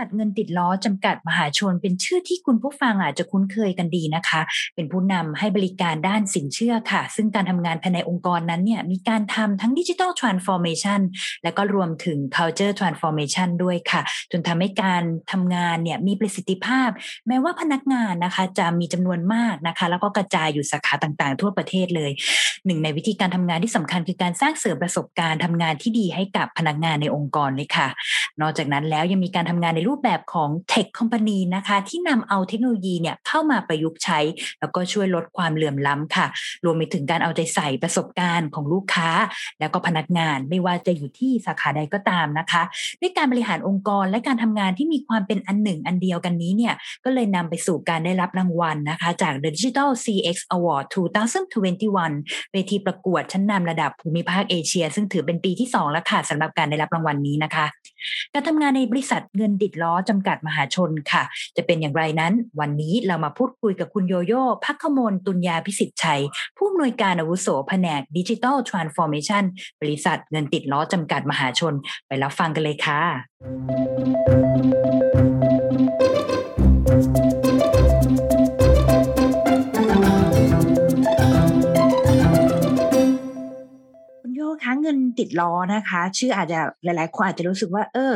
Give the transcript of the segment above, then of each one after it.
บริษัทเงินติดล้อจำกัดมหาชน เป็นชื่อที่คุณผู้ฟังอาจจะคุ้นเคยกันดีนะคะ เป็นผู้นำให้บริการด้านสินเชื่อค่ะ ซึ่งการทำงานภายในองค์กรนั้นเนี่ยมีการทำทั้ง digital transformation และก็รวมถึง culture transformation ด้วยค่ะ จนทำให้การทำงานเนี่ยมีประสิทธิภาพ แม้ว่าพนักงานนะคะจะมีจำนวนมากนะคะ แล้วก็กระจายอยู่สาขาต่างๆ ทั่วประเทศเลยหนึ่งในวิธีการทำงานที่สำคัญคือการสร้างเสริมประสบการณ์ทำงานที่ดีให้กับพนักงานในองค์กรเลยค่ะ นอกจากนั้นแล้วยังมีการทำงานในรููปแบบของเทคคอมพานีนะคะ ที่นำเอาเทคโนโลยีเนี่ยเข้ามาประยุกต์ใช้ แล้วก็ช่วยลดความเหลื่อมล้ำค่ะ รวมไปถึงการเอาใจใส่ประสบการณ์ของลูกค้า แล้วก็พนักงานไม่ว่าจะอยู่ที่สาขาใดก็ตามนะคะ ด้วยการบริหารองค์กรและการทำงานที่มีความเป็นอันหนึ่งอันเดียวกันนี้เนี่ยก็เลยนำไปสู่การได้รับรางวัลนะคะ จาก The Digital CX Award 2021 เวทีประกวดชั้นนำระดับภูมิภาคเอเชีย ซึ่งถือเป็นปีที่ 2 แล้วค่ะสำหรับการได้รับรางวัลนี้นะคะ การทำงานในบริษัทเงินติดล้อจำกัดมหาชนค่ะ จะเป็นอย่างไรนั้น วันนี้เรามาพูดคุยกับคุณโยโย่พักขมลตุลยาพิสิทธิ์ชัย ผู้อำนวยการอาวุโสแผนก digital transformation บริษัทเงินติดล้อจำกัดมหาชน ไปรับฟังกันเลยค่ะ คุณโยคะเงินติดล้อนะคะ ชื่ออาจจะหลาย ๆ คนอาจจะรู้สึกว่า เออ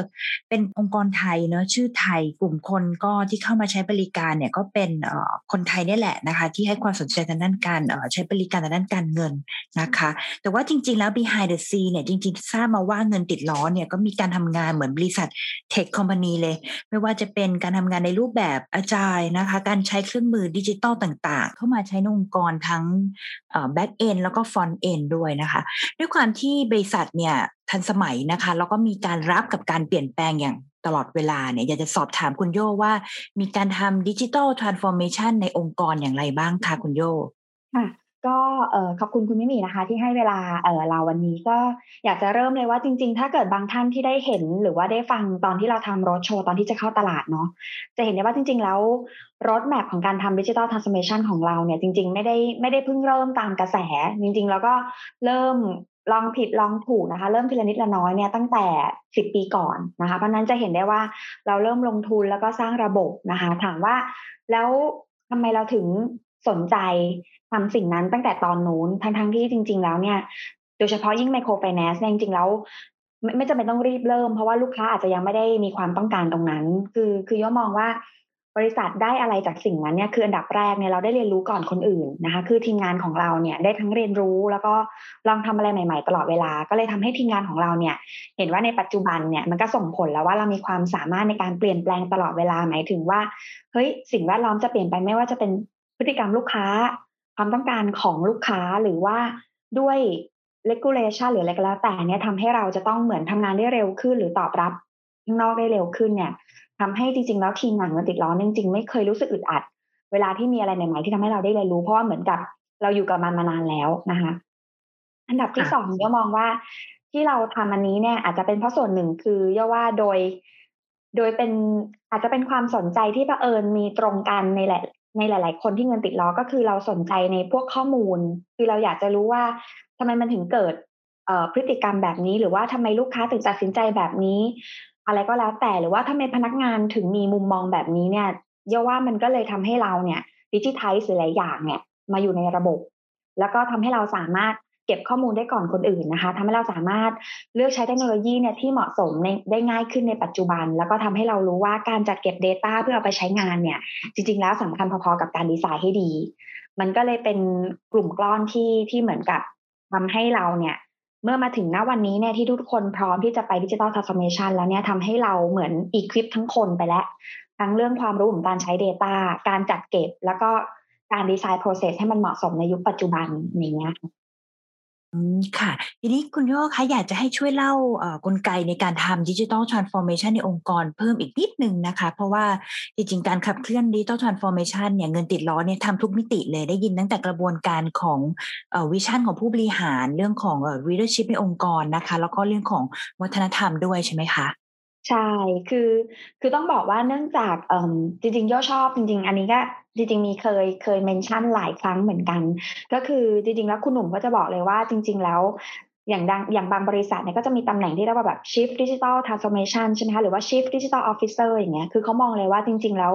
เป็นองค์กรไทยเนอะชื่อไทยกลุ่มคนก็ที่เข้ามาใช้บริการเนี่ยก็เป็นออคนไทยนี่แหละนะคะ ที่ให้ความสนใจทางด้านการออใช้บริการทางด้านการเงินนะคะ แต่ว่าจริง ๆ แล้ว behind the scene เนี่ยจริง ๆ ทราบมาว่าเงินติดล้อเนี่ยก็มีการทำงานเหมือนบริษัทเทคคอมพานีเลย ไม่ว่าจะเป็นการทำงานในรูปแบบอาจายนะคะ การใช้เครื่องมือดิจิตอลต่าง ๆ เข้ามาใช้ในองค์กรทั้งback end แล้วก็ front end ด้วยนะคะ ด้วยความที่บริษัทเนี่ยทันสมัยนะคะ แล้วก็มีการรับกับการเปลี่ยนแปลงอย่างตลอดเวลาเนี่ยอยากจะสอบถามคุณโยว่า มีการทำ digital transformation ในองค์กรอย่างไรบ้างคะคุณโยค่ะก็ขอบคุณคุณมิมีนะคะ ที่ให้เวลาเราวันนี้ก็อยากจะเริ่มเลยว่าจริง ๆ ถ้าเกิดบางท่านที่ได้เห็นหรือว่าได้ฟังตอนที่เราทำรถโชว์ตอนที่จะเข้าตลาดเนาะจะเห็นได้ว่าจริง ๆ แล้วรถแมพของการทำดิจิทัลทรานส์ o r m a t i o n ของเราเนี่ยจริง ๆ ไม่ได้ไม่ได้เพิ่งเริ่มตามกระแส จริง ๆ แล้วก็เริ่ม ลองผิดลองถูกนะคะ เริ่มทีละนิดละน้อยเนี่ยตั้งแต่สิบปีก่อนนะคะ เพราะนั้นจะเห็นได้ว่าเราเริ่มลงทุนแล้วก็สร้างระบบนะคะ ถามว่าแล้วทำไมเราถึงสนใจทำสิ่งนั้นตั้งแต่ตอนนู้นทั้งทั้งที่จริง ๆ แล้วเนี่ย โดยเฉพาะยิ่งไมโครไฟแนนซ์เนี่ยจริงๆแล้วไม่ไม่จำเป็นต้องรีบเริ่มเพราะว่าลูกค้าอาจจะยังไม่ได้มีความต้องการตรงนั้น คือคือย่อมองว่า บริษัทได้อะไรจากสิ่งนั้นเนี่ยคืออันดับแรกเนี่ยเราได้เรียนรู้ก่อนคนอื่นนะคะ คือทีมงานของเราเนี่ยได้ทั้งเรียนรู้แล้วก็ลองทำอะไรใหม่ ๆ ตลอดเวลา ก็เลยทำให้ทีมงานของเราเนี่ย เห็นว่าในปัจจุบันเนี่ยมันก็ส่งผลแล้วว่าเรามีความสามารถในการเปลี่ยนแปลงตลอดเวลาหมายถึงว่าเฮ้ยสิ่งแวดล้อมจะเปลี่ยนไปไม่ว่าจะเป็นพฤติกรรมลูกค้า ความต้องการของลูกค้าหรือว่าด้วย regulation หรืออะไรก็แล้วแต่เนี่ยทำให้เราจะต้องเหมือนทำงานได้เร็วขึ้น หรือตอบรับข้างนอกได้เร็วขึ้นเนี่ย ทำให้จริงๆแล้วทีมงานเงินติดล้อจริงๆไม่เคยรู้สึกอึดอัด เวลาที่มีอะไรใหม่ๆที่ทำให้เราได้เรียนรู้เพราะว่าเหมือนกับเราอยู่กับมันมานานแล้วนะคะ อันดับที่สองย่อมองว่าที่เราทำอันนี้เนี่ยอาจจะเป็นเพราะส่วนหนึ่งคือย่อว่าโดย โดยเป็นอาจจะเป็นความสนใจที่ประเผอิญมีตรงกันในหลายในหลาย ๆ คนที่เงินติดล้อก็คือเราสนใจในพวกข้อมูล คือเราอยากจะรู้ว่าทำไมมันถึงเกิดเอ่อพฤติกรรมแบบนี้ หรือว่าทำไมลูกค้าถึงตัดสินใจแบบนี้ อะไรก็แล้วแต่หรือว่าทำไมพนักงานถึงมีมุมมองแบบนี้เนี่ยย่อว่ามันก็เลยทำให้เราเนี่ยดิจิทัลหลายอย่างเนี่ยมาอยู่ในระบบ แล้วก็ทำให้เราสามารถเก็บข้อมูลได้ก่อนคนอื่นนะคะทำให้เราสามารถเลือกใช้เทคโนโลยีเนี่ยที่เหมาะสมได้ง่ายขึ้นในปัจจุบัน แล้วก็ทำให้เรารู้ว่าการจัดเก็บ Data เพื่อเอาไปใช้งานเนี่ย จริง ๆ แล้วสำคัญพอๆกับการดีไซน์ให้ดี มันก็เลยเป็นกลุ่มก้อนที่ที่เหมือนกับทำให้เราเนี่ย เมื่อมาถึงณวันนี้เนี่ยที่ทุกคนพร้อมที่จะไป digital transformation แล้วเนี่ยทำให้เราเหมือน equip ทั้งคนไปแล้ว ทั้งเรื่องความรู้ของการใช้ Data การจัดเก็บ แล้วก็การ design process ให้มันเหมาะสมในยุคปัจจุบันอย่างเงี้ย ค่ะ ทีนี้คุณโยคะอยากจะให้ช่วยเล่ากลไกในการทำ digital transformation ในองค์กรเพิ่มอีกนิดนึงนะคะ เพราะว่าจริงๆ การขับเคลื่อน digital transformation เนี่ยเงินติดล้อเนี่ยทำทุกมิติเลยได้ยินตั้งแต่กระบวนการของ vision ของผู้บริหารเรื่องของเอ่อ leadership ในองค์กรนะคะ แล้วก็เรื่องของวัฒนธรรมด้วยใช่ไหมคะ ใช่ คือ คือต้องบอกว่าเนื่องจากเอ่อจริงๆโยชอบจริง ๆ อันนี้ก็จริงๆมีเคยเคย mention หลายครั้งเหมือนกัน ก็คือจริงๆแล้วคุณหนุ่มก็จะบอกเลยว่าจริง ๆ แล้วอย่างดังอย่างบางบริษัทเนี่ยก็จะมีตำแหน่งที่เรียกว่าแบบ Chief Digital Transformation ใช่ไหมคะหรือว่า Chief Digital Officer อย่างเงี้ยคือเขามองเลยว่าจริง ๆ แล้ว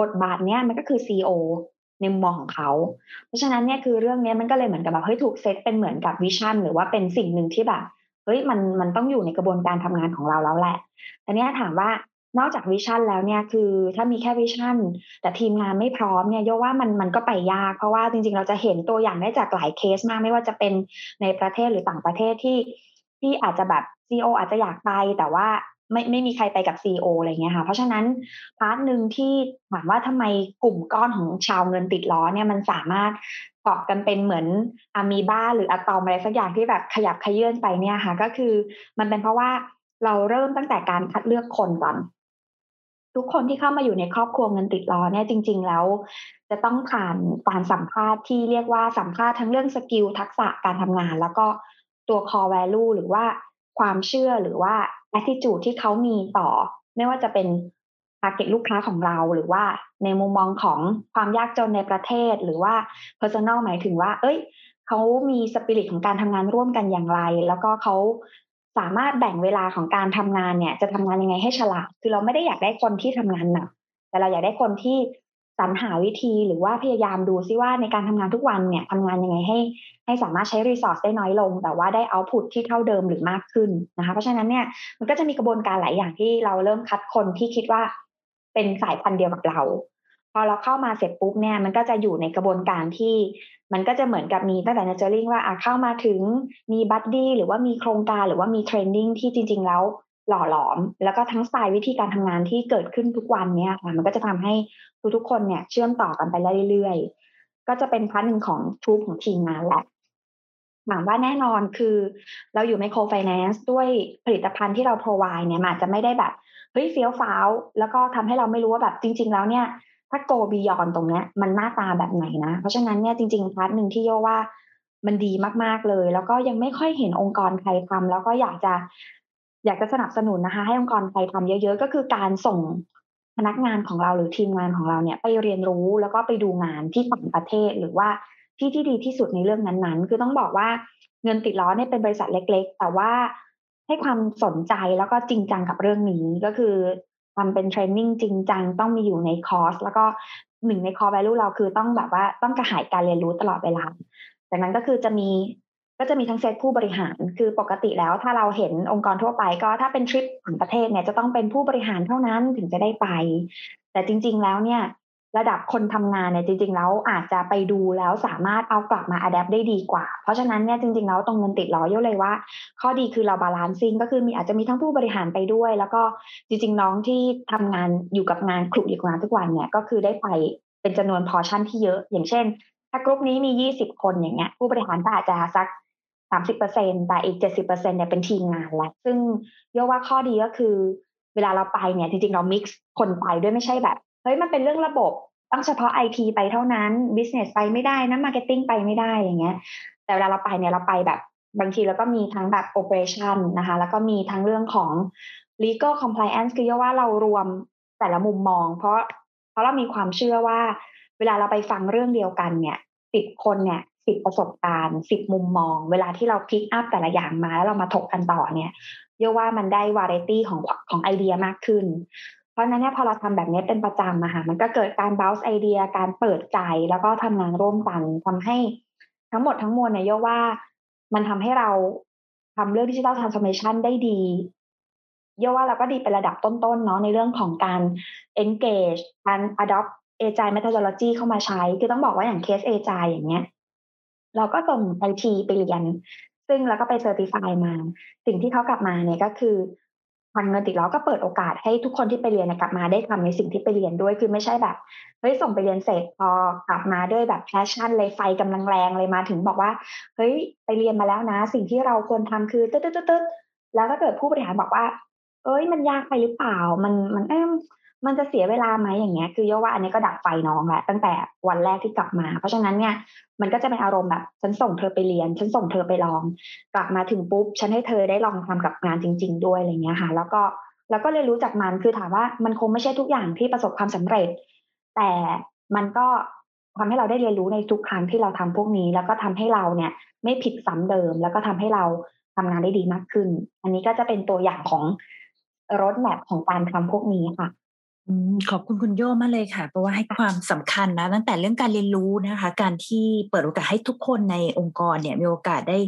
บทบาทเนี้ยมันก็คือ CEO ในมุมมองของเขา เพราะฉะนั้นเนี่ยคือเรื่องนี้มันก็เลยเหมือนกับแบบเฮ้ยถูกเซตเป็นเหมือนกับ vision หรือว่าเป็นสิ่งหนึ่งที่แบบ เฮ้ยมันมันต้องอยู่ในกระบวนการทำงานของเราแล้วแหละแต่เนี้ยถามว่านอกจาก vision แล้วเนี่ยคือถ้ามีแค่ vision แต่ทีมงานไม่พร้อมเนี่ยโยว่ามันมันก็ไปยาก เพราะว่าจริงๆ เราจะเห็นตัวอย่างได้จากหลายเคสมากไม่ว่าจะเป็นในประเทศหรือต่างประเทศที่ที่อาจจะแบบ CEO อาจจะอยากไปแต่ว่าไม่ไม่มีใครไปกับ CEO อะไรเงี้ยค่ะเพราะฉะนั้น part หนึ่งที่ถามว่าทำไมกลุ่มก้อนของชาวเงินติดล้อเนี่ยมันสามารถ เกาะกันเป็นเหมือนอะมีบาหรืออะตอมอะไรสักอย่างที่แบบขยับเขยื้อนไปเนี่ยค่ะ ก็คือ มันเป็นเพราะว่าเราเริ่มตั้งแต่การคัดเลือกคนก่อนทุกคนที่เข้ามาอยู่ในครอบครัวเงินติดล้อเนี่ยจริง ๆ แล้ว จะต้องผ่านการสัมภาษณ์ที่เรียกว่าสัมภาษณ์ทั้งเรื่อง skill ทักษะการทำงาน แล้วก็ตัว core value หรือว่าความเชื่อหรือว่า attitude ที่เขามีต่อ ไม่ว่าจะเป็น target ลูกค้าของเราหรือว่าในมุมมองของความยากจนในประเทศหรือว่า personal หมายถึงว่า เอ้ยเขามีสปิริตของการทำงานร่วมกันอย่างไร แล้วก็เขาสามารถแบ่งเวลาของการทำงานเนี่ย จะทำงานยังไงให้ฉลาด คือเราไม่ได้อยากได้คนที่ทำงานหนัก แต่เราอยากได้คนที่สรรหาวิธีหรือว่าพยายามดูซิว่าในการทำงานทุกวันเนี่ยทำงานยังไงให้ ให้สามารถใช้ resource ได้น้อยลง แต่ว่าได้ output ที่เท่าเดิมหรือมากขึ้นนะคะ เพราะฉะนั้นเนี่ยมันก็จะมีกระบวนการหลายอย่างที่เราเริ่มคัดคนที่คิดว่า เป็นสายพันธุ์เดียวกับเรา พอเราเข้ามาเสร็จปุ๊บเนี่ยมันก็จะอยู่ในกระบวนการที่มันก็จะเหมือนกับมีตั้งแต่ nurturing ว่าอะเข้ามาถึงมี buddy หรือว่ามีโครงการหรือว่ามี training ที่จริง ๆ แล้วหล่อหลอม แล้วก็ทั้งสไตล์วิธีการทำงานที่เกิดขึ้นทุกวันเนี่ยค่ะมันก็จะทำให้ทุกๆคนเนี่ยเชื่อมต่อกันไปเรื่อยๆ ก็จะเป็น part หนึ่งของทุกของทีมงานแหละหมายว่าแน่นอนคือเราอยู่ microfinance ด้วยผลิตภัณฑ์ที่เรา provide เนี่ยมันอาจจะไม่ได้แบบ เฮ้ยเฟี้ยวฟ้าว แล้วก็ทำให้เราไม่รู้ว่าแบบจริง ๆ แล้วเนี่ย ถ้า go beyond ตรงเนี้ยมันหน้าตาแบบไหนนะ เพราะฉะนั้นเนี่ยจริงๆ part หนึ่งที่โยว่ามันดีมากๆเลย แล้วก็ยังไม่ค่อยเห็นองค์กรใครทำแล้วก็อยากจะ อยากจะสนับสนุนนะคะ ให้องค์กรไทยทำเยอะๆ ก็คือการส่งพนักงานของเราหรือทีมงานของเราเนี่ย ไปเรียนรู้แล้วก็ไปดูงานที่ต่างประเทศหรือว่าที่ที่ดีที่สุดในเรื่องนั้นๆ คือต้องบอกว่าเงินติดล้อเนี่ยเป็นบริษัทเล็ก ๆ แต่ว่า ให้ความสนใจแล้วก็จริงจังกับเรื่องนี้ก็คือทำเป็นเทรนนิ่งจริงจังต้องมีอยู่ในคอร์ส แล้วก็หนึ่งในคอร์ value เราคือต้องแบบว่าต้องกระหายการเรียนรู้ตลอดเวลาจากนั้นก็คือจะมีก็จะมีทั้งเซตผู้บริหาร คือปกติแล้วถ้าเราเห็นองค์กรทั่วไป ก็ถ้าเป็นทริปต่างประเทศเนี่ยจะต้องเป็นผู้บริหารเท่านั้นถึงจะได้ไป แต่จริง ๆ แล้วเนี่ย ระดับคนทำงานเนี่ยจริง ๆ แล้วอาจจะไปดูแล้วสามารถเอากลับมา adapt ได้ดีกว่า เพราะฉะนั้นเนี่ยจริง ๆ แล้วตรงเงินติดล้อเยอะเลยว่า ข้อดีคือเรา balancing ก็คือมีอาจจะมีทั้งผู้บริหารไปด้วย แล้วก็จริง ๆ น้องที่ทำงานอยู่กับงานคลุกอยู่กับงานทุกวันเนี่ยก็คือได้ไปเป็นจำนวนพอชั่นที่เยอะ อย่างเช่น ถ้ากลุ่มนี้มี 20 คนอย่างเงี้ยผู้บริหารก็อาจจะสัก30%แต่อีก 70%เนี่ยเป็นทีมงานแหละซึ่งเยกว่าข้อดีก็คือ เวลาเราไปเนี่ยจริงๆเรา mix คนไปด้วยไม่ใช่แบบ เฮ้ยมันเป็นเรื่องระบบต้องเฉพาะไอทีไปเท่านั้น business ไปไม่ได้นะ marketing ไปไม่ได้อย่างเงี้ย แต่เวลาเราไปเนี่ยเราไปแบบบางทีเราก็มีทั้งแบบ operation นะคะแล้วก็มีทั้งเรื่องของ legal compliance คือเรียกว่าเรารวมแต่ละมุมมอง เพราะเพราะเรามีความเชื่อว่า เวลาเราไปฟังเรื่องเดียวกันเนี่ยสิบคนเนี่ยสิบประสบการณ์สิบมุมมอง เวลาที่เราพิกอัพแต่ละอย่างมาแล้วเรามาถกกันต่อเนี่ยเรียกว่ามันได้วาไรตี้ของของไอเดียมากขึ้น เพราะนั้นเนี่ยพอเราทำแบบนี้เป็นประจำอะค่ะมันก็เกิดการ bounce ไอเดียการเปิดใจแล้วก็ทำงานร่วมกันทำให้ทั้งหมดทั้งมวลเนี่ยโยว่ามันทำให้เราทำเรื่องดิจิทัลทรานส์ฟอร์เมชันได้ดีโยว่าเราก็ดีเป็นระดับต้นๆเนาะในเรื่องของการ engage การ adopt agile methodology เข้ามาใช้ คือต้องบอกว่าอย่างเคส agile อย่างเงี้ย เราก็ส่งไอทีไปเรียน ซึ่งแล้วก็ไป certify มา สิ่งที่เขากลับมาเนี่ยก็คือ ทางเงินติดล้อก็เปิดโอกาสให้ทุกคนที่ไปเรียนกลับมาได้ทำในสิ่งที่ไปเรียนด้วยคือไม่ใช่แบบเฮ้ยส่งไปเรียนเสร็จพอกลับมาด้วยแบบ passion เลยไฟกำลังแรงเลยมาถึงบอกว่าเฮ้ยไปเรียนมาแล้วนะ สิ่งที่เราควรทำคือตึ๊ดตึ๊ดตึ๊ดแล้วถ้าเกิดผู้บริหารบอกว่า เอ้ยมันยากไปหรือเปล่า มันมันเอ้อ มันจะเสียเวลาไหมอย่างเงี้ย คือโยว่าอันนี้ก็ดับไฟน้องแหละตั้งแต่วันแรกที่กลับมา เพราะฉะนั้นเนี่ยมันก็จะเป็นอารมณ์แบบฉันส่งเธอไปเรียน ฉันส่งเธอไปลอง กลับมาถึงปุ๊บ ฉันให้เธอได้ลองทำกับงานจริง ๆ ด้วยอะไรเงี้ยค่ะ แล้วก็แล้วก็เรียนรู้จากมันคือถามว่ามันคงไม่ใช่ทุกอย่างที่ประสบความสำเร็จ แต่มันก็ทำให้เราได้เรียนรู้ในทุกครั้งที่เราทำพวกนี้ แล้วก็ทำให้เราเนี่ย ไม่ผิดซ้ำเดิม แล้วก็ทำให้เราทำงานได้ดีมากขึ้น อันนี้ก็จะเป็นตัวอย่างของรถแมพของการทำพวกนี้คค่ะ ขอบคุณคุณโยมากเลยค่ะ เพราะว่าให้ความสำคัญนะตั้งแต่เรื่องการเรียนรู้นะคะ การที่เปิดโอกาสให้ทุกคนในองค์กรเนี่ยมีโอกาสได้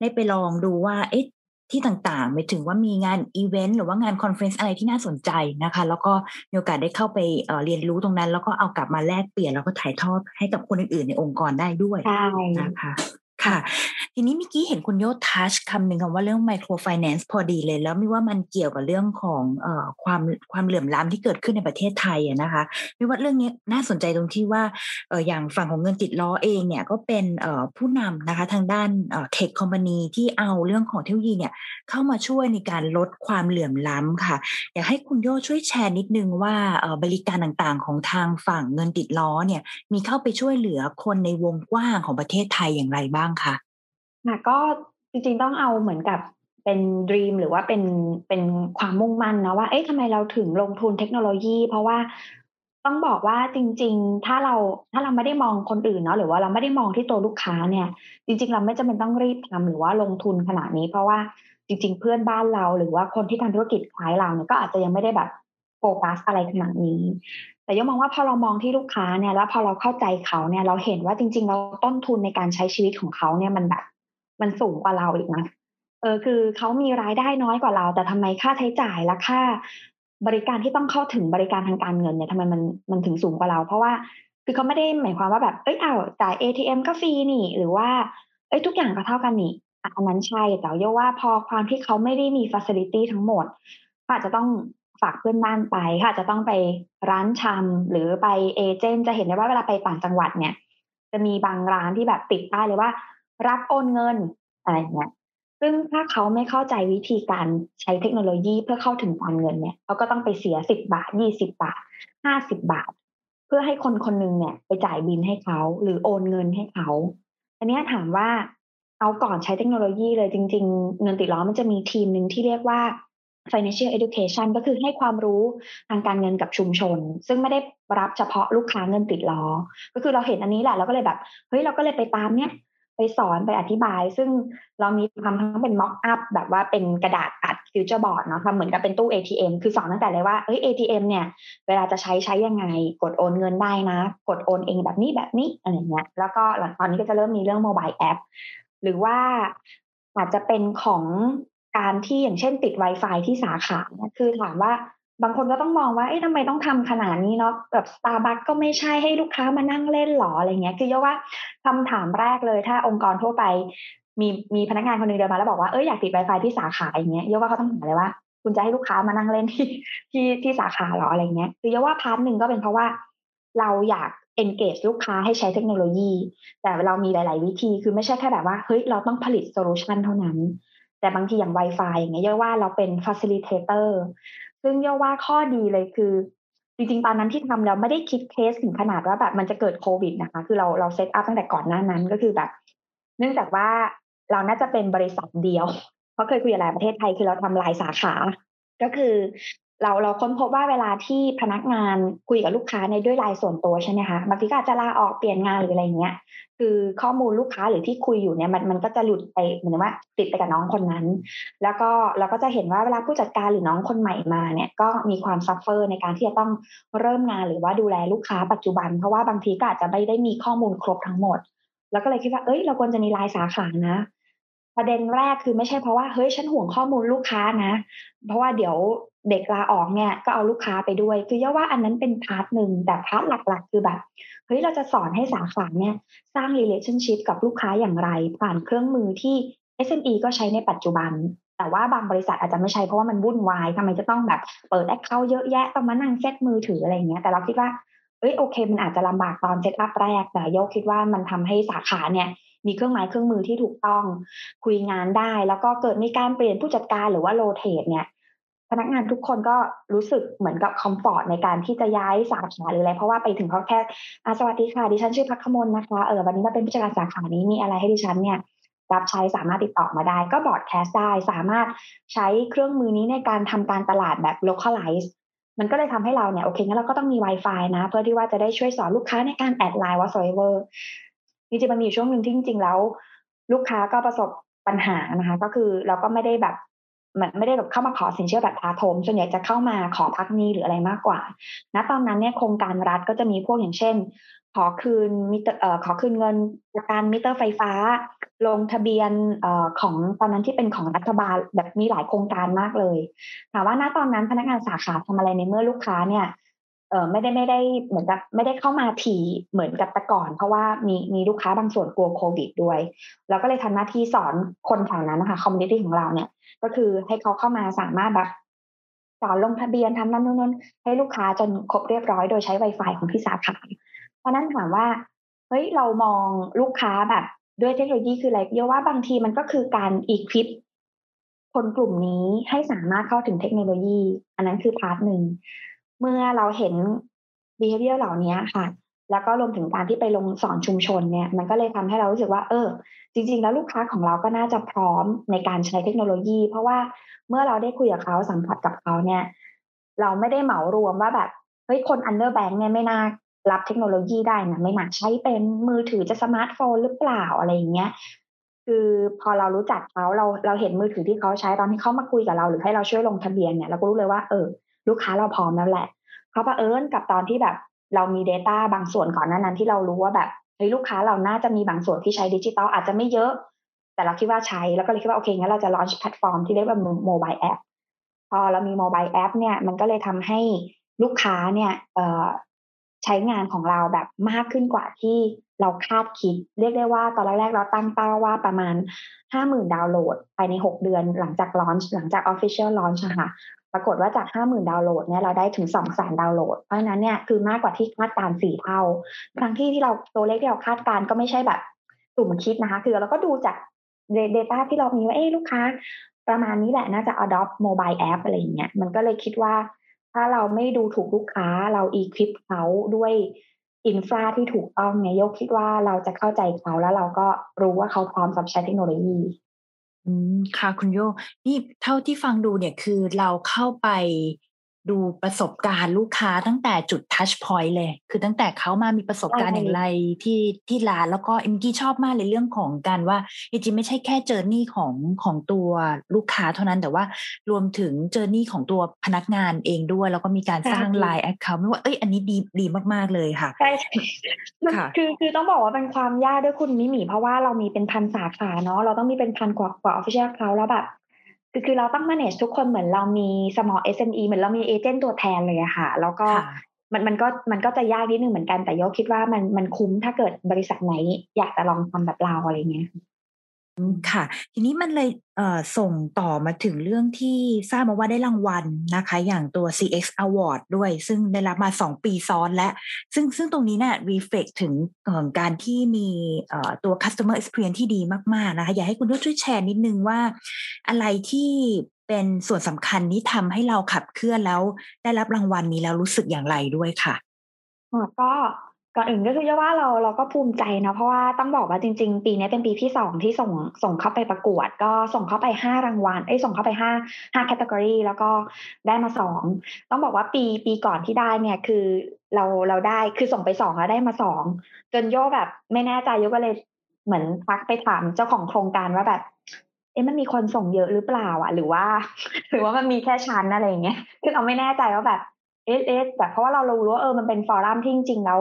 ได้ไปลองดูว่าเอ๊ะที่ต่างๆ ไปถึงว่ามีงานอีเวนต์หรือว่างาน conference อะไรที่น่าสนใจนะคะ แล้วก็มีโอกาสได้เข้าไปเรียนรู้ตรงนั้น แล้วก็เอากลับมาแลกเปลี่ยนแล้วก็ถ่ายทอดให้กับคนอื่นๆในองค์กรได้ด้วยนะคะ ค่ะ ทีนี้เมื่อกี้เห็นคุณโย touch คำหนึ่งคำว่าเรื่อง microfinance พอดีเลย แล้วไม่ว่ามันเกี่ยวกับเรื่องของอความความเหลื่อมล้ำที่เกิดขึ้นในประเทศไทยนะคะไม่ว่าเรื่องนี้น่าสนใจตรงที่ว่าออย่างฝั่งของเงินติดล้อเองเนี่ยก็เป็นผู้นำนะคะทางด้านเทคคอมพานีที่เอาเรื่องของเทคโนโลยีเนี่ยเข้ามาช่วยในการลดความเหลื่อมล้ำค่ะ อยากให้คุณโยช่วยแชร์นิดนึงว่าบริการต่างๆ ของทางฝั่งเงินติดล้อเนี่ยมีเข้าไปช่วยเหลือคนในวงกว้างของประเทศไทยอย่างไรบ้างคะค่ะก็จริงๆต้องเอาเหมือนกับเป็นดรีมหรือว่าเป็นเป็นความมุ่งมั่นนะว่าเอ๊ะทำไมเราถึงลงทุนเทคโนโลยี เพราะว่าต้องบอกว่าจริง ๆ ถ้าเราถ้าเราไม่ได้มองคนอื่นเนาะหรือว่าเราไม่ได้มองที่ตัวลูกค้าเนี่ย จริง ๆ เราไม่จำเป็นต้องรีบทำหรือว่าลงทุนขนาดนี้ เพราะว่าจริง ๆ เพื่อนบ้านเราหรือว่าคนที่ทำธุรกิจคล้ายเราเนี่ยก็อาจจะยังไม่ได้แบบโฟกัสอะไรขนาดนี้ แต่ยกมองว่าพอเรามองที่ลูกค้าเนี่ยแล้วพอเราเข้าใจเขาเนี่ยเราเห็นว่าจริงๆเราต้นทุนในการใช้ชีวิตของเขาเนี่ยมันแบบมันสูงกว่าเราอีกนะเออคือเขามีรายได้น้อยกว่าเรา แต่ทำไมค่าใช้จ่ายและค่า บริการที่ต้องเข้าถึงบริการทางการเงินเนี่ยทำไมมันมันถึงสูงกว่าเรา เพราะว่าคือเขาไม่ได้หมายความว่าแบบเอ้ยเอาจ่าย ATM ก็ฟรีนี่ หรือว่าเอ้ยทุกอย่างก็เท่ากันนี่อันนั้นใช่แต่เยาว่าพอความที่เขาไม่ได้มีฟัสซิลิตี้ทั้งหมดอาจจะต้อง ฝากเพื่อนบ้านไปค่ะจะต้องไปร้านชำหรือไปเอเจนต์จะเห็นได้ว่าเวลาไปต่างจังหวัดเนี่ย จะมีบางร้านที่แบบติดป้ายเลยว่า รับโอนเงินอะไรเงี้ยซึ่งถ้าเขาไม่เข้าใจวิธีการใช้เทคโนโลยีเพื่อเข้าถึงการเงินเนี่ยเขาก็ต้องไปเสียสิบบาทยี่สิบาทห้าสิบบาท เพื่อให้คนคนหนึ่งเนี่ย ไปจ่ายบินให้เขาหรือโอนเงินให้เขาอันนี้ถามว่าเอาก่อนใช้เทคโนโลยีเลยจริง ๆ เงินติดล้อมันจะมีทีมหนึ่งที่เรียกว่า financial education ก็คือให้ความรู้ทางการเงินกับชุมชน ซึ่งไม่ได้รับเฉพาะลูกค้าเงินติดล้อ ก็คือเราเห็นอันนี้แหละเราก็เลยแบบเฮ้ยเราก็เลยไปตามเนี้ยไปสอนไปอธิบาย ซึ่งเรามีทำทั้งเป็น mock up แบบว่าเป็นกระดาษอัด future board เนาะทำเหมือนกับเป็นตู้ ATM คือสอนตั้งแต่เลยว่าเอ้ย ATM เนี่ย เวลาจะใช้ใช้ยังไง กดโอนเงินได้นะ กดโอนเองแบบนี้แบบนี้อะไรเงี้ยแล้วก็หลังตอนนี้ก็จะเริ่มมีเรื่อง mobile appหรือว่าอาจจะเป็นของ การที่อย่างเช่นติด Wi-Fi ที่สาขาเนี่ยคือถามว่าบางคนก็ต้องมองว่าเอ๊ะทำไมต้องทำขนาดนี้เนาะแบบสตาร์บัคก็ไม่ใช่ให้ลูกค้ามานั่งเล่นหรออะไรเงี้ย คือเยอะว่าคำถามแรกเลยถ้าองค์กรทั่วไป มีมีพนักงานคนนึงเดินมาแล้วบอกว่าเอ้ยอยากติด Wi-Fi ที่สาขาอย่างเงี้ยเยอะว่าเขาต้องถามเลยว่า คุณจะให้ลูกค้ามานั่งเล่นที่ที่ที่สาขาหรออะไรเงี้ย คือโยว่า part หนึ่งก็เป็นเพราะว่า เราอยาก engage ลูกค้าให้ใช้เทคโนโลยี แต่เรามีหลาย ๆ วิธีคือไม่ใช่แค่แบบว่าเฮ้ยเราต้องผลิต solution เท่านั้น แต่บางทีอย่าง Wi-Fi อย่างเงี้ยเยอะว่าเราเป็น facilitator ซึ่งโยว่าข้อดีเลยคือ จริงๆ ตอนนั้นที่ทำเราไม่ได้คิดเคสถึงขนาดว่าแบบมันจะเกิดโควิดนะคะ คือเราเรา set up ตั้งแต่ก่อนหน้านั้นก็คือแบบ เนื่องจากว่าเราน่าจะเป็นบริษัทเดียว เพราะเคยคุยกับหลายประเทศไทยคือเราทำลายสาขา ก็คือ เราเราค้นพบว่าเวลาที่พนักงานคุยกับลูกค้าในด้วยไลน์ส่วนตัวใช่ไหมคะบางทีก็อาจจะลาออกเปลี่ยนงานหรืออะไรเงี้ย คือข้อมูลลูกค้าหรือที่คุยอยู่เนี่ยมันมันก็จะหลุดไปเหมือนว่าติดไปกับน้องคนนั้น แล้วก็เราก็จะเห็นว่าเวลาผู้จัดการหรือน้องคนใหม่มาเนี่ยก็มีความซัฟเฟอร์ในการที่จะต้องเริ่มงานหรือว่าดูแลลูกค้าปัจจุบัน เพราะว่าบางทีก็อาจจะไม่ได้มีข้อมูลครบทั้งหมด แล้วก็เลยคิดว่าเอ้ยเราควรจะมีลายสาขานะประเด็นแรกคือไม่ใช่เพราะว่าเฮ้ยฉันห่วงข้อมูลลูกค้านะ เพราะว่าเดี๋ยว เด็กลาออกเนี่ยก็เอาลูกค้าไปด้วย คือโยว่าอันนั้นเป็น part หนึ่งแต่ part หลักๆ คือแบบเฮ้ยเราจะสอนให้สาขาเนี่ยสร้าง relationship กับลูกค้าอย่างไร ผ่านเครื่องมือที่ SME ก็ใช้ในปัจจุบัน แต่ว่าบางบริษัทอาจจะไม่ใช่เพราะว่ามันวุ่นวายทำไมจะต้องแบบเปิด account เยอะแยะต้องมานั่งเซตมือถืออะไรเงี้ยแต่เราคิดว่าเอ้ยโอเค มันอาจจะลำบากตอน set up แรกแต่โยคิดว่ามันทำให้สาขาเนี่ยมีเครื่องหมายเครื่องมือที่ถูกต้องคุยงานได้ แล้วก็เกิดมีการเปลี่ยนผู้จัดการหรือว่า rotate เนี่ย พนักงานทุกคนก็รู้สึกเหมือนกับ comfort ในการที่จะย้ายสาขาหรืออะไรเพราะว่าไปถึงเขาแค่อาสวัสดีค่ะดิฉันชื่อพักขมลนะคะเออวันนี้มาเป็นผู้จัดการสาขานี้มีอะไรให้ดิฉันเนี่ยรับใช้สามารถติดต่อมาได้ ก็ broadcast ได้สามารถใช้เครื่องมือนี้ในการทำการตลาดแบบ localize มันก็เลยทำให้เราเนี่ยโอเคงั้นเราก็ต้องมี Wi-Fi นะ เพื่อที่ว่าจะได้ช่วยสอนลูกค้าในการ add LINE whatsoever จริงๆมันมีช่วงหนึ่งที่จริงๆแล้ว ลูกค้าก็ประสบปัญหานะคะ ก็คือเราก็ไม่ได้แบบ มันไม่ได้แบบเข้ามาขอสินเชื่อแบบทาทมส่วนใหญ่จะเข้ามาขอพักนี้หรืออะไรมากกว่า ณ ตอนนั้นเนี่ยโครงการรัฐก็จะมีพวกอย่างเช่น ขอคืนมิเตอร์เอ่อขอคืนเงินจากการมิเตอร์ไฟฟ้า ลงทะเบียนเอ่อของตอนนั้นที่เป็นของรัฐบาลแบบมีหลายโครงการมากเลย ถามว่าณตอนนั้นพนักงานสาขาทำอะไรในเมื่อลูกค้าเนี่ย เออไม่ได้ไม่ได้เหมือนกับไม่ได้เข้ามาถี่เหมือนกับแต่ก่อน เพราะว่ามีมีลูกค้าบางส่วนกลัวโควิดด้วยเราก็เลยทำหน้าที่สอนคนแถวนั้นนะคะ community ของเราเนี่ย ก็คือให้เขาเข้ามาสามารถแบบสอนลงทะเบียนทำนั่นนู่นให้ลูกค้าจนครบเรียบร้อยโดยใช้ Wi-Fi ของที่สาขาเพราะนั้นถามว่าเฮ้ยเรามองลูกค้าแบบด้วยเทคโนโลยีคืออะไรเยอะว่าบางทีมันก็คือการ equip คนกลุ่มนี้ให้สามารถเข้าถึงเทคโนโลยี อันนั้นคือ part หนึ่ง เมื่อเราเห็น behavior เหล่านี้ค่ะ แล้วก็รวมถึงการที่ไปลงสอนชุมชนเนี่ย มันก็เลยทำให้เรารู้สึกว่า เออ จริง ๆ แล้วลูกค้าของเราก็น่าจะพร้อมในการใช้เทคโนโลยี เพราะว่าเมื่อเราได้คุยกับเขาสัมผัสกับเขาเนี่ย เราไม่ได้เหมารวมว่าแบบเฮ้ยคน underbanked เนี่ยไม่น่ารับเทคโนโลยีได้นะไม่น่าใช้เป็นมือถือจะสมาร์ทโฟนหรือเปล่าอะไรอย่างเงี้ยคือพอเรารู้จักเขาเราเราเห็นมือถือที่เขาใช้ตอนที่เขามาคุยกับเราหรือให้เราช่วยลงทะเบียนเนี่ยเราก็รู้เลยว่า เออ ลูกค้าเราพร้อมแล้วแหละก็บังเอิญกับตอนที่แบบเรามี Data บางส่วนก่อนนั้นนั้นที่เรารู้ว่าแบบเฮ้ยลูกค้าเราน่าจะมีบางส่วนที่ใช้ดิจิตอลอาจจะไม่เยอะ แต่เราคิดว่าใช้แล้วก็เลยคิดว่าโอเคงั้นเราจะ launch แพลตฟอร์มที่เรียกว่า mobile app พอเรามี mobile app เนี่ยมันก็เลยทำให้ลูกค้าเนี่ยใช้งานของเราแบบมากขึ้นกว่าที่เราคาดคิด เรียกได้ว่าตอนแรกๆเราตั้งเป้าว่าประมาณห้าหมื่นดาวน์โหลดภายในหกเดือนหลังจาก launch หลังจาก official launch ค่ะ ปรากฏว่าจากห้าหมื่นดาวน์โหลดเนี่ยเราได้ถึงสองแสนดาวน์โหลด เพราะฉะนั้นเนี่ยคือมากกว่าที่คาดการสี่เท่าทั้งที่ที่เราตัวเลขที่เราคาดการก็ไม่ใช่แบบสุ่มคิดนะคะ คือเราก็ดูจาก Data ที่เรามีว่าเอ้ลูกค้า ประมาณนี้แหละน่าจะ adopt mobile app อะไรอย่างเงี้ยมันก็เลยคิดว่า ถ้าเราไม่ดูถูกลูกค้าเรา equip เขาด้วยอินฟราที่ถูกต้องเนี่ยยกคิดว่าเราจะเข้าใจเขาแล้วเราก็รู้ว่าเขาพร้อมสับใช้เทคโนโลยี อืมค่ะคุณโยนี่เท่าที่ฟังดูเนี่ยคือเราเข้าไป ดูประสบการณ์ลูกค้าตั้งแต่จุด touchpoint เลย คือตั้งแต่เขามามีประสบการณ์อย่างไรที่ที่ร้านแล้วก็เอ็มกี้ชอบมากเลยเรื่องของการว่าจริงๆไม่ใช่แค่ journey ของของตัวลูกค้าเท่านั้นแต่ว่ารวมถึง journey ของตัวพนักงานเองด้วย แล้วก็มีการสร้าง LINE account ไม่ว่าเอ้ยอันนี้ดีดีมากๆเลยค่ะใช่ค่ะคือคือต้องบอกว่าเป็นความยากด้วยคุณมิมีเพราะว่าเรามีเป็นพันสาขาเนาะเราต้องมีเป็นพันกว่ากว่า official account แล้วแบบ คือคือเราต้อง manage ทุกคนเหมือนเรามี small SME เหมือนเรามีเอเจนต์ตัวแทนเลยอะค่ะ แล้วก็มันมันก็มันก็จะยากนิดนึงเหมือนกันแต่โยคิดว่ามันมันคุ้มถ้าเกิดบริษัทไหน อยากจะลองทำแบบเราอะไรเงี้ย ค่ะ ทีนี้มันเลยเส่งต่อมาถึงเรื่องที่ทราบมาว่าได้รางวัลนะคะ อย่างตัว CX Award ด้วย ซึ่งได้รับมาสองปีซ้อนและ ซึ่งซึ่งตรงนี้เนี่ย reflect ถึงการที่มีตัว customer experience ที่ดีมาก ๆ นะคะ อยากให้คุณช่วยแชร์นิดนึงว่าอะไรที่เป็นส่วนสำคัญที่ทำให้เราขับเคลื่อนแล้ว ได้รับรางวัลนี้แล้วรู้สึกอย่างไรด้วยค่ะก็ ก่อนอื่นก็คือจะว่าเราเราก็ภูมิใจนะเพราะว่าต้องบอกว่าจริง ๆ ปีนี้เป็นปีที่สองที่ส่งส่งเข้าไปประกวด ก็ส่งเข้าไปห้ารางวัลเอ้ส่งเข้าไปห้าห้าแคตตากรีแล้วก็ได้มาสองต้องบอกว่าปีปีก่อนที่ได้เนี่ยคือเราเราได้คือส่งไปสองแล้วได้มาสองจนโยแบบไม่แน่ใจโยก็เลยเหมือนพักไปถามเจ้าของโครงการว่าแบบเอ๊ะมันมีคนส่งเยอะหรือเปล่าอะ หรือว่า หรือว่ามันมีแค่ฉันอะไรอย่างเงี้ยคือเราไม่แน่ใจว่าแบบ เอสเอสแบบเพราะว่าเรารู้ว่าเออมันเป็น forum ที่จริงๆแล้ว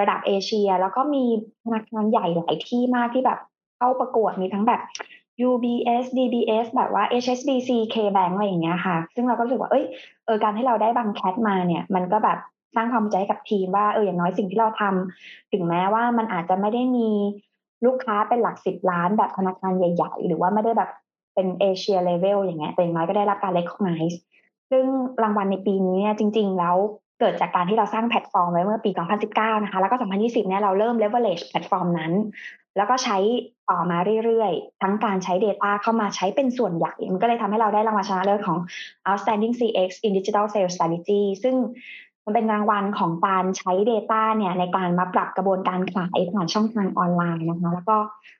ระดับเอเชีย แล้วก็มีธนาคารใหญ่หลายที่มากที่แบบเข้าประกวดมีทั้งแบบ UBS DBS แบบว่า HSBC KBank อะไรอย่างเงี้ยค่ะ ซึ่งเราก็รู้สึกว่าเอ้ยเออการที่เราได้บังแคทมาเนี่ย มันก็แบบสร้างความมั่นใจกับทีมว่าเอออย่างน้อยสิ่งที่เราทำถึงแม้ว่ามันอาจจะไม่ได้มีลูกค้าเป็นหลักสิบล้านแบบธนาคารใหญ่ ๆ หรือว่าไม่ได้แบบเป็น Asia level อย่างเงี้ยแต่อย่างน้อยก็ได้รับการเล c o g n i z e ซึ่งรางวัลในปีนี้เนี่ยจริง ๆ แล้วเกิดจากการที่เราสร้างแพลตฟอร์มไว้เมื่อปี 2019 นะคะ แล้วก็ 2020 เนี่ยเราเริ่ม leverage แพลตฟอร์มนั้น แล้วก็ใช้ต่อมาเรื่อยๆ ทั้งการใช้ Data เข้ามาใช้เป็นส่วนใหญ่ มันก็เลยทำให้เราได้รางวัลชนะเลิศของ Outstanding CX in Digital Sales Strategy ซึ่ง มันเป็นรางวัลของการใช้ Data เนี่ยในการมาปรับกระบวนการขายผ่านช่องทางออนไลน์นะคะ แล้วก็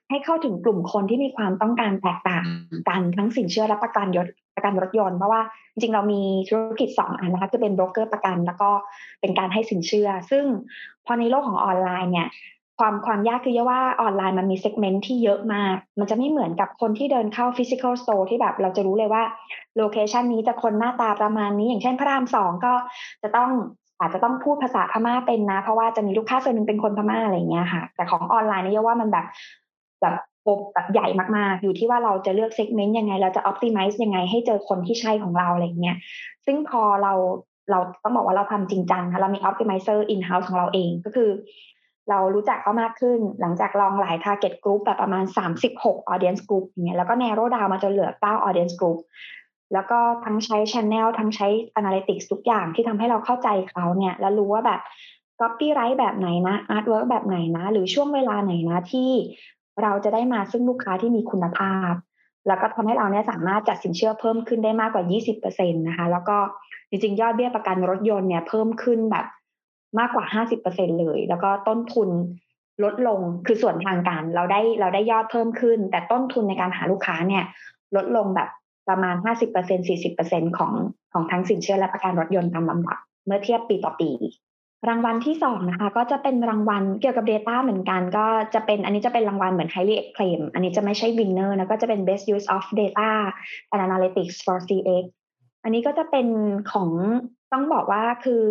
ให้เข้าถึงกลุ่มคนที่มีความต้องการแตกต่างกันทั้งสินเชื่อและประกันรถประกันรถยนต์เพราะว่าจริงๆเรามีธุรกิจสองอันนะคะคือเป็นโบรกเกอร์ประกัน แล้วก็เป็นการให้สินเชื่อ ซึ่งพอในโลกของออนไลน์เนี่ย ความความยากคือโยว่าออนไลน์มันมี segment ที่เยอะมาก มันจะไม่เหมือนกับคนที่เดินเข้า physical store ที่แบบเราจะรู้เลยว่าlocation นี้จะคนหน้าตาประมาณนี้อย่างเช่นพระรามสองก็จะต้องอาจจะต้องพูดภาษาพม่าเป็นนะ เพราะว่าจะมีลูกค้าส่วนหนึ่งเป็นคนพม่าอะไรเงี้ยค่ะ แต่ของออนไลน์นี่ยว่ามันแบบแบบปบแบบใหญ่มากๆ อยู่ที่ว่าเราจะเลือก segment ยังไง เราจะออ t ติมิซ์ยังไงให้เจอคนที่ใช่ของเราอะไรเงี้ยซึ่งพอเราเราต้องบอกว่าเราทำจริงจังค่ะเรามีออ t ติมิเซอร์อินเฮ้าส์ของเราเองก็คือ เรารู้จักเขามากขึ้น หลังจากลองหลาย target group แบบประมาณ 36 audience group อย่างเงี้ยแล้วก็ narrow down มาจนเหลือ 9 audience group แล้วก็ทั้งใช้ channel ทั้งใช้ analytics ทุกอย่างที่ทำให้เราเข้าใจเขาเนี่ย แล้วรู้ว่าแบบ copyright แบบไหนนะ artwork แบบไหนนะ หรือช่วงเวลาไหนนะที่เราจะได้มาซึ่งลูกค้าที่มีคุณภาพ แล้วก็ทำให้เราเนี่ยสามารถจัดสินเชื่อเพิ่มขึ้นได้มากกว่า 20%นะคะ แล้วก็จริงๆ ยอดเบี้ยประกันรถยนต์เนี่ยเพิ่มขึ้นแบบ มากกว่า50%เปอร์เซ็นเลย แล้วก็ต้นทุนลดลงคือส่วนทางการเราได้เราได้ยอดเพิ่มขึ้น แต่ต้นทุนในการหาลูกค้าเนี่ย ลดลงแบบประมาณ50% 40%ของของทั้งสินเชื่อและประกันรถยนต์ตามลำดับ เมื่อเทียบปีต่อปี รางวัลที่สองนะคะ ก็จะเป็นรางวัลเกี่ยวกับ Data เหมือนกัน ก็จะเป็นอันนี้จะเป็นรางวัลเหมือน highly acclaim อันนี้จะไม่ใช่ winner นะก็จะเป็น best use of data and analytics for CX อันนี้ก็จะเป็นของต้องบอกว่าคือ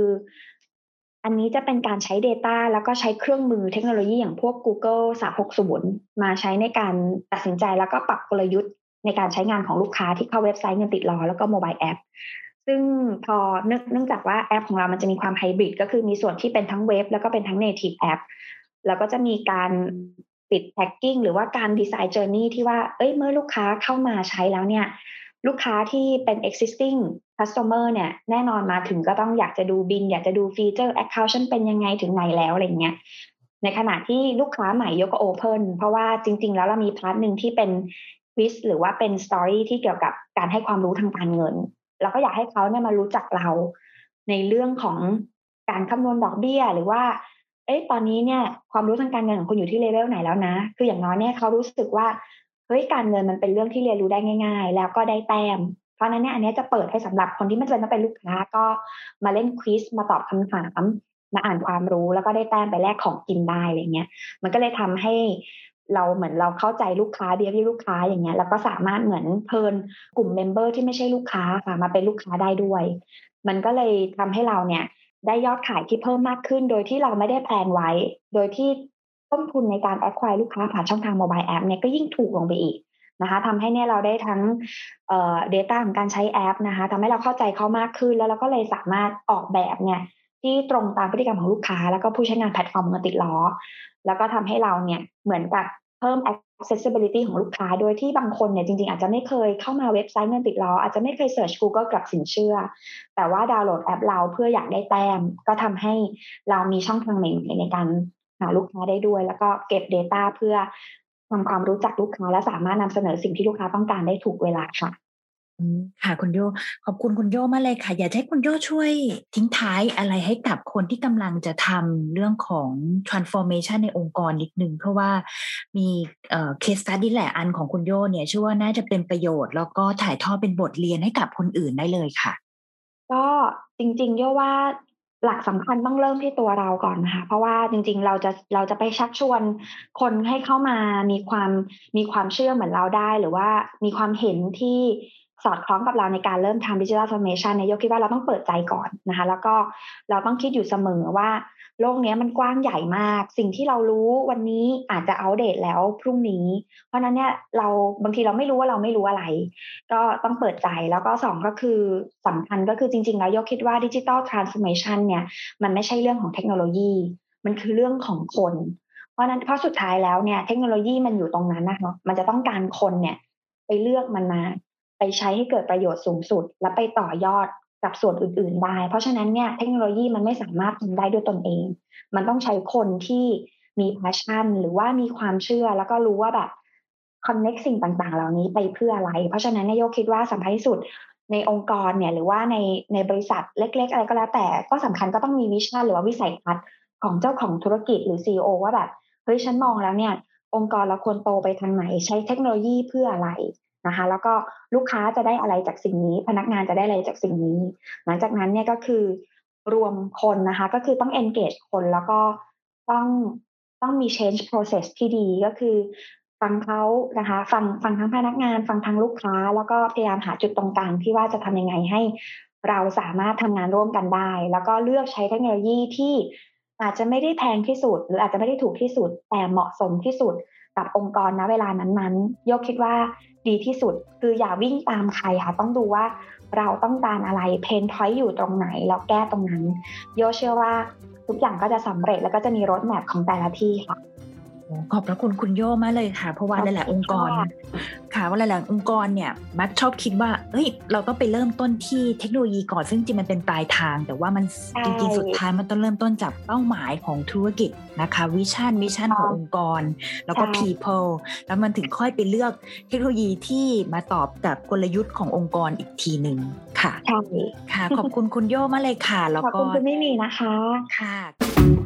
อันนี้จะเป็นการใช้ Data แล้วก็ใช้เครื่องมือเทคโนโลยีอย่างพวก Google 360 มาใช้ในการตัดสินใจแล้วก็ปรับกลยุทธ์ในการใช้งานของลูกค้าที่เข้าเว็บไซต์เงินติดล้อแล้วก็ mobile app ซึ่งพอเนื่องจากว่าแอปของเรามันจะมีความไฮบริดก็คือมีส่วนที่เป็นทั้งเว็บแล้วก็เป็นทั้ง native app แล้วก็จะมีการติด tagging หรือว่าการ design journey ที่ว่า เอ้ยเมื่อลูกค้าเข้ามาใช้แล้วเนี่ย ลูกค้าที่เป็น existing customer เนี่ยแน่นอนมาถึงก็ต้องอยากจะดูบิน อยากจะดูฟีเจอร์ account ฉันเป็นยังไงถึงไหนแล้วอะไรเงี้ยในขณะที่ลูกค้าใหม่โยก็ open เพราะว่าจริง ๆ แล้วเรามี part หนึ่งที่เป็น quiz หรือว่าเป็น story ที่เกี่ยวกับการให้ความรู้ทางการเงินเราก็อยากให้เขาเนี่ยมารู้จักเรา ในเรื่องของการคำนวณดอกเบี้ยหรือว่า เอ๊ะตอนนี้เนี่ยความรู้ทางการเงินของคุณอยู่ที่เลเวลไหนแล้วนะ คืออย่างน้อยเนี่ยเขารู้สึกว่า เฮ้ยการเงินมันเป็นเรื่องที่เรียนรู้ได้ง่าย ๆ แล้วก็ได้แต้ม เพราะนั้นเนี่ยอันนี้จะเปิดให้สำหรับคนที่ไม่จำเป็นต้องเป็นลูกค้าก็มาเล่น quiz มาตอบคำถามมาอ่านความรู้แล้วก็ได้แต้มไปแลกของกินได้อะไรเงี้ย มันก็เลยทำให้เราเหมือนเราเข้าใจลูกค้าเดียวที่ลูกค้าอย่างเงี้ยแล้วก็สามารถเหมือน turn กลุ่ม member ที่ไม่ใช่ลูกค้าค่ะมาเป็นลูกค้าได้ด้วย มันก็เลยทำให้เราเนี่ยได้ยอดขายที่เพิ่มมากขึ้น โดยที่เราไม่ได้ plan ไว้ โดยที่ ต้นทุนในการแอดควายลูกค้าผ่านช่องทาง mobile app เนี่ยก็ยิ่งถูกลงไปอีกนะคะทำให้เนี่ยเราได้ทั้งเอ่อ data ของการใช้แอปนะคะทำให้เราเข้าใจเขามากขึ้น แล้วเราก็เลยสามารถออกแบบเนี่ยที่ตรงตามพฤติกรรมของลูกค้า แล้วก็ผู้ใช้งานแพลตฟอร์มเงินติดล้อ แล้วก็ทำให้เราเนี่ยเหมือนกับเพิ่ม accessibility ของลูกค้า โดยที่บางคนเนี่ยจริง ๆ อาจจะไม่เคยเข้ามาเว็บไซต์เงินติดล้อ อาจจะไม่เคย search Google กับสินเชื่อ แต่ว่าดาวน์โหลดแอปเราเพื่ออยากได้แต้ม ก็ทำให้เรามีช่องทางใหม่ในการ หาลูกค้าได้ด้วย แล้วก็เก็บ Data เพื่อทำความรู้จักลูกค้าและสามารถนำเสนอสิ่งที่ลูกค้าต้องการได้ถูกเวลาค่ะค่ะคุณโยขอบคุณคุณโยมากเลยค่ะ อยากให้คุณโยช่วยทิ้งท้ายอะไรให้กับคนที่กำลังจะทำเรื่องของ transformation ในองค์กรนิดนึง เพราะว่ามีเอ่อ case study แหละอันของคุณโยเนี่ยเชื่อว่าน่าจะเป็นประโยชน์ แล้วก็ถ่ายทอดเป็นบทเรียนให้กับคนอื่นได้เลยค่ะ ก็จริงๆโยว่า หลักสำคัญต้องเริ่มที่ตัวเราก่อนนะคะเพราะว่าจริง ๆ เราจะเราจะไปชักชวนคนให้เข้ามามีความมีความเชื่อเหมือนเราได้ หรือว่ามีความเห็นที่ สอดคล้องกับเราในการเริ่มทำดิจิทัลทรานส์เมชันเนี่ยยกคิดว่าเราต้องเปิดใจก่อนนะคะ แล้วก็เราต้องคิดอยู่เสมอว่าโลกนี้มันกว้างใหญ่มาก สิ่งที่เรารู้วันนี้อาจจะอัปเดตแล้วพรุ่งนี้ เพราะนั้นเนี่ยเราบางทีเราไม่รู้ว่าเราไม่รู้อะไร ก็ต้องเปิดใจแล้วก็สองก็คือสำคัญก็คือจริง ๆ แล้วยกคิดว่าดิจิทัลทรานส์เมชันเนี่ยมันไม่ใช่เรื่องของเทคโนโลยี มันคือเรื่องของคน เพราะนั้นเพราะสุดท้ายแล้วเนี่ยเทคโนโลยีมันอยู่ตรงนั้นนะคะมันจะต้องการคนเนี่ยไปเลือกมันมา ไปใช้ให้เกิดประโยชน์สูงสุด และไปต่อยอดกับส่วนอื่น ๆ ได้ เพราะฉะนั้นเนี่ยเทคโนโลยีมันไม่สามารถทำได้ด้วยตนเอง มันต้องใช้คนที่มีพาชั่น หรือว่ามีความเชื่อแล้วก็รู้ว่าแบบconnect สิ่งต่าง ๆ เหล่านี้ไปเพื่ออะไร เพราะฉะนั้นนายกคิดว่าสำคัญที่สุดในองค์กรเนี่ยหรือว่าในในบริษัทเล็ก ๆ อะไรก็แล้วแต่ก็สำคัญก็ต้องมี vision หรือว่าวิสัยทัศน์ของเจ้าของธุรกิจหรือ CEO ว่าแบบเฮ้ยฉันมองแล้วเนี่ย องค์กรเราควรโตไปทางไหนใช้เทคโนโลยีเพื่ออะไร นะคะ แล้วก็ลูกค้าจะได้อะไรจากสิ่งนี้ พนักงานจะได้อะไรจากสิ่งนี้ หลังจากนั้นเนี่ยก็คือรวมคนนะคะ ก็คือต้อง engage คนแล้วก็ต้องต้องมี change process ที่ดีก็คือ ฟังเขานะคะ ฟังฟังทั้งพนักงาน ฟังทั้งลูกค้า แล้วก็พยายามหาจุดตรงกลางที่ว่าจะทำยังไงให้เราสามารถทำงานร่วมกันได้ แล้วก็เลือกใช้เทคโนโลยีที่อาจจะไม่ได้แพงที่สุด หรืออาจจะไม่ได้ถูกที่สุด แต่เหมาะสมที่สุด กับองค์กรณเวลานั้นๆ โยกคิดว่าดีที่สุดคืออย่าวิ่งตามใครค่ะ ต้องดูว่าเราต้องการอะไรเพนพอยต์อยู่ตรงไหนแล้วแก้ตรงนั้น โยเชื่อว่าทุกอย่างก็จะสำเร็จแล้วก็จะมี roadmap ของแต่ละที่ค่ะ ขอบพระคุณคุณโยมากเลยค่ะ เพราะว่าหลายๆองค์กรค่ะว่าหลายๆองค์กรเนี่ย มักชอบคิดว่าเฮ้ยเราต้องไปเริ่มต้นที่เทคโนโลยีก่อนซึ่งจริงมันเป็นปลายทาง แต่ว่ามันจริงๆสุดท้ายมันต้องเริ่มต้นจากเป้าหมายของธุรกิจนะคะ vision mission ขององค์กร แล้วก็ people แล้วมันถึงค่อยไปเลือกเทคโนโลยีที่มาตอบกับกลยุทธ์ขององค์กรอีกทีหนึ่งค่ะใช่ค่ะขอบคุณคุณโยมากเลยค่ะ แล้วก็ขอบคุณคุณไม่มีนะคะค่ะ